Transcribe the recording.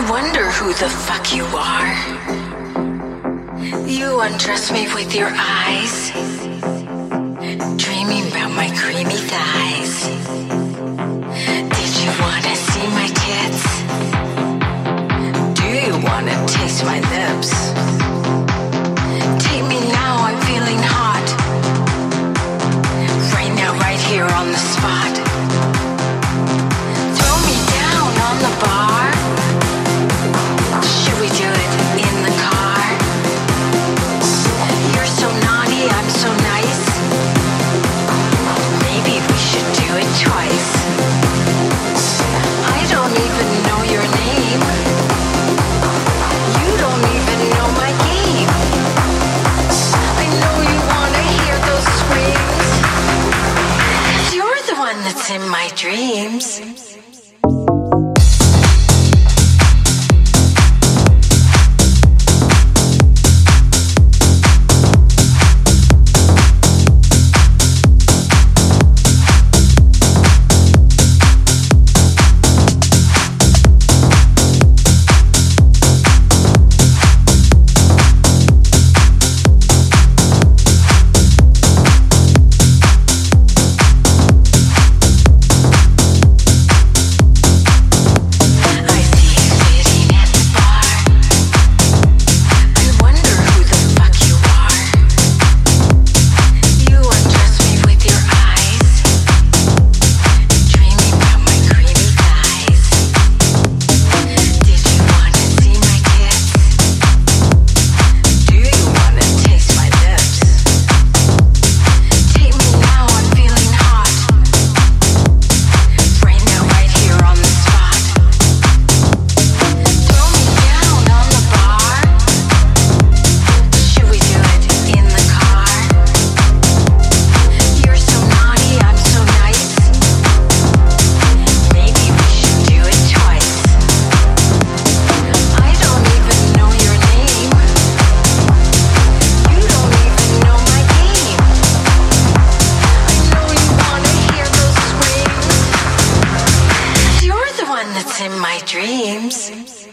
I wonder who the fuck you are. You undress me with your eyes, dreaming about my creamy thighs. Did you wanna see my tits? Do you wanna taste my lips? It's in my dreams. in my dreams.